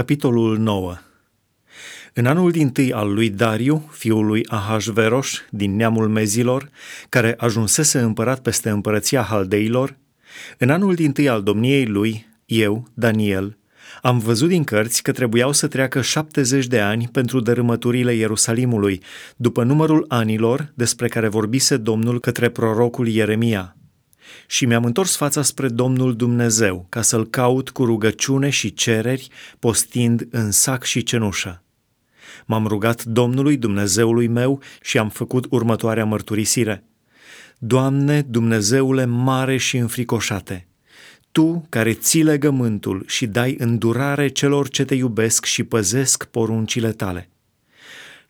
Capitolul 9 În anul din tâi al lui Dariu, fiul lui Ahasveros, din neamul mezilor, care ajunsese împărat peste împărăția haldeilor, în anul din tâi al domniei lui, eu, Daniel, am văzut din cărți că trebuiau să treacă 70 de ani pentru dărâmăturile Ierusalimului, după numărul anilor despre care vorbise Domnul către prorocul Ieremia – și mi-am întors fața spre Domnul Dumnezeu ca să-L caut cu rugăciune și cereri, postind în sac și cenușă. M-am rugat Domnului Dumnezeului meu și am făcut următoarea mărturisire. Doamne, Dumnezeule mare și înfricoșate, Tu care ții legământul și dai îndurare celor ce te iubesc și păzesc poruncile tale –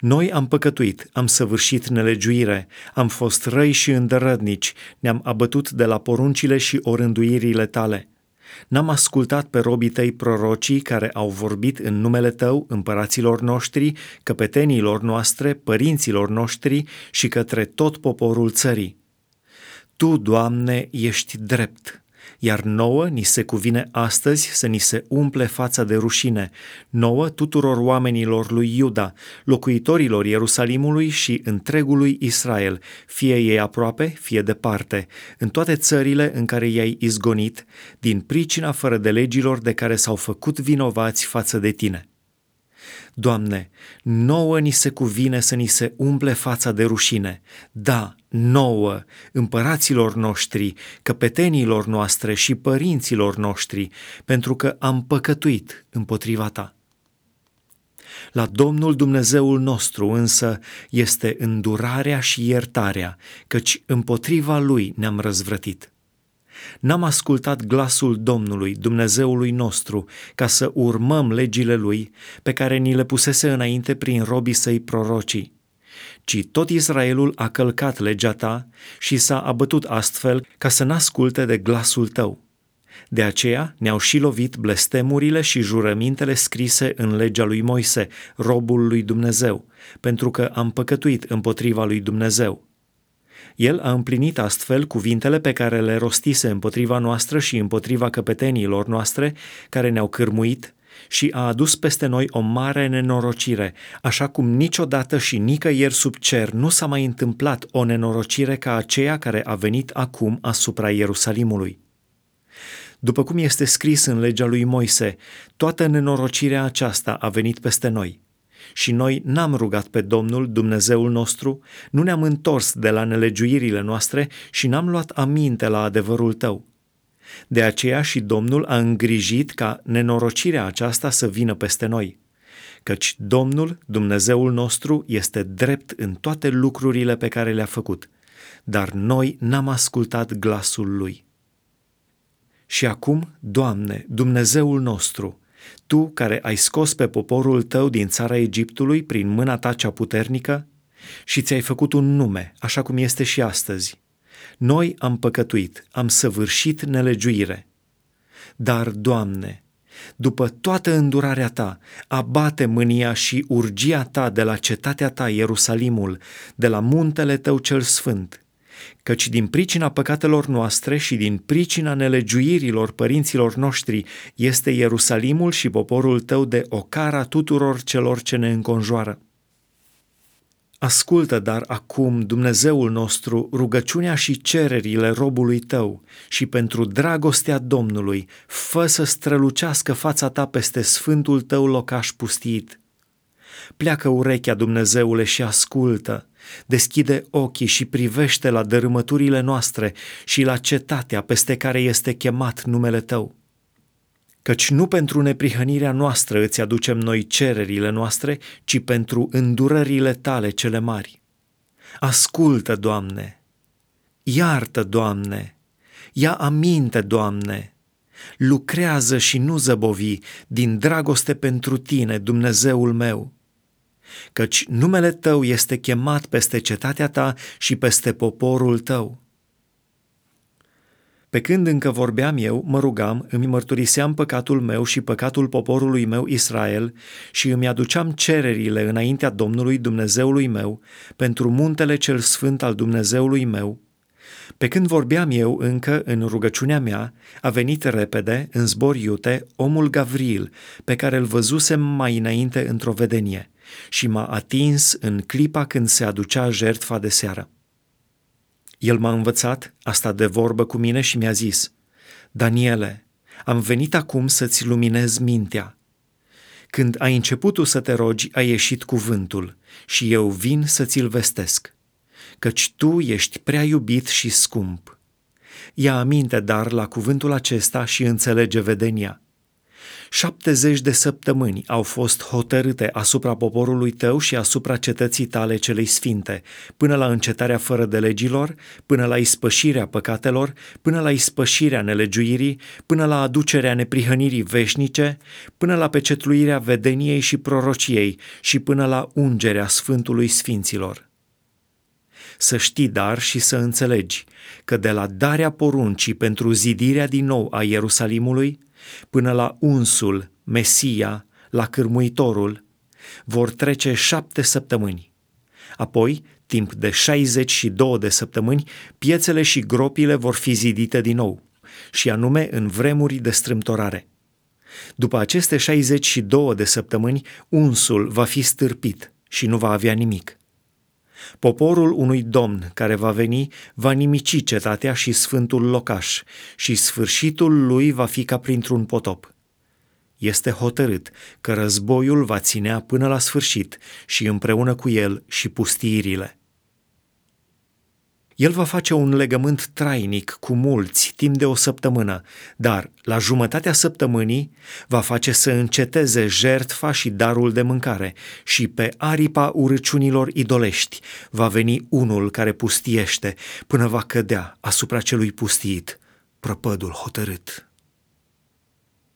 noi am păcătuit, am săvârșit nelegiuire, am fost răi și îndărădnici, ne-am abătut de la poruncile și orânduirile tale. N-am ascultat pe robii tăi prorocii care au vorbit în numele tău împăraților noștri, căpetenilor noastre, părinților noștri și către tot poporul țării. Tu, Doamne, ești drept, iar nouă ni se cuvine astăzi să ni se umple fața de rușine, nouă tuturor oamenilor lui Iuda, locuitorilor Ierusalimului și întregului Israel, fie ei aproape, fie departe, în toate țările în care i-ai izgonit, din pricina fără de legilor de care s-au făcut vinovați față de tine. Doamne, nouă ni se cuvine să ni se umple fața de rușine. Da, nouă, împăraților noștri, căpetenilor noastre și părinților noștri, pentru că am păcătuit împotriva Ta. La Domnul Dumnezeul nostru însă este îndurarea și iertarea, căci împotriva Lui ne-am răzvrătit. N-am ascultat glasul Domnului, Dumnezeului nostru, ca să urmăm legile Lui, pe care ni le pusese înainte prin robii săi prorocii, ci tot Israelul a călcat legea ta și s-a abătut astfel ca să n-asculte de glasul tău. De aceea ne-au și lovit blestemurile și jurămintele scrise în legea lui Moise, robul lui Dumnezeu, pentru că am păcătuit împotriva lui Dumnezeu. El a împlinit astfel cuvintele pe care le rostise împotriva noastră și împotriva căpetenilor noastre, care ne-au cârmuit, și a adus peste noi o mare nenorocire, așa cum niciodată și nicăieri sub cer nu s-a mai întâmplat o nenorocire ca aceea care a venit acum asupra Ierusalimului. După cum este scris în legea lui Moise, toată nenorocirea aceasta a venit peste noi – și noi n-am rugat pe Domnul, Dumnezeul nostru, nu ne-am întors de la nelegiuirile noastre și n-am luat aminte la adevărul tău. De aceea și Domnul a îngrijit ca nenorocirea aceasta să vină peste noi, căci Domnul, Dumnezeul nostru, este drept în toate lucrurile pe care le-a făcut, dar noi n-am ascultat glasul Lui. Și acum, Doamne, Dumnezeul nostru, tu care ai scos pe poporul tău din țara Egiptului prin mâna ta cea puternică și ți-ai făcut un nume, așa cum este și astăzi. Noi am păcătuit, am săvârșit nelegiuire. Dar, Doamne, după toată îndurarea ta, abate mânia și urgia ta de la cetatea ta, Ierusalimul, de la muntele tău cel sfânt, căci din pricina păcatelor noastre și din pricina nelegiuirilor părinților noștri este Ierusalimul și poporul tău de ocara tuturor celor ce ne înconjoară. Ascultă dar acum, Dumnezeul nostru, rugăciunea și cererile robului tău și pentru dragostea Domnului, fă să strălucească fața ta peste sfântul tău locaș pustit Pleacă urechea, Dumnezeule, și ascultă. Deschide ochii și privește la dărâmăturile noastre și la cetatea peste care este chemat numele Tău. Căci nu pentru neprihănirea noastră îți aducem noi cererile noastre, ci pentru îndurările Tale cele mari. Ascultă, Doamne! Iartă, Doamne! Ia aminte, Doamne! Lucrează și nu zăbovi din dragoste pentru Tine, Dumnezeul meu!' Căci numele tău este chemat peste cetatea ta și peste poporul tău. Pe când încă vorbeam eu, mă rugam, îmi mărturiseam păcatul meu și păcatul poporului meu Israel și îmi aduceam cererile înaintea Domnului Dumnezeului meu pentru muntele cel sfânt al Dumnezeului meu, Pe când vorbeam eu încă în rugăciunea mea, a venit repede, în zbor iute, omul Gavril, pe care îl văzusem mai înainte într-o vedenie, și m-a atins în clipa când se aducea jertfa de seară. El m-a învățat, a stat de vorbă cu mine și mi-a zis, Daniele, am venit acum să-ți luminez mintea. Când ai început tu să te rogi, a ieșit cuvântul și eu vin să ți-l vestesc căci tu ești prea iubit și scump. Ia aminte, dar, la cuvântul acesta și înțelege vedenia. 70 de săptămâni au fost hotărâte asupra poporului tău și asupra cetății tale celei sfinte, până la încetarea fără de legilor, până la ispășirea păcatelor, până la ispășirea nelegiuirii, până la aducerea neprihănirii veșnice, până la pecetluirea vedeniei și prorociei și până la ungerea Sfântului Sfinților să știi dar și să înțelegi că de la darea poruncii pentru zidirea din nou a Ierusalimului până la unsul, Mesia, la cârmuitorul, vor trece șapte săptămâni. Apoi, timp de 62 de săptămâni, piețele și gropile vor fi zidite din nou, și anume în vremuri de strâmtorare. După aceste 62 de săptămâni, unsul va fi stârpit și nu va avea nimic. Poporul unui domn care va veni va nimici cetatea și sfântul locaș și sfârșitul lui va fi ca printr-un potop. Este hotărât că războiul va ținea până la sfârșit și împreună cu el și pustiirile. El va face un legământ trainic cu mulți timp de o săptămână, dar la jumătatea săptămânii va face să înceteze jertfa și darul de mâncare și pe aripa urăciunilor idolești va veni unul care pustiește până va cădea asupra celui pustiit, prăpădul hotărât.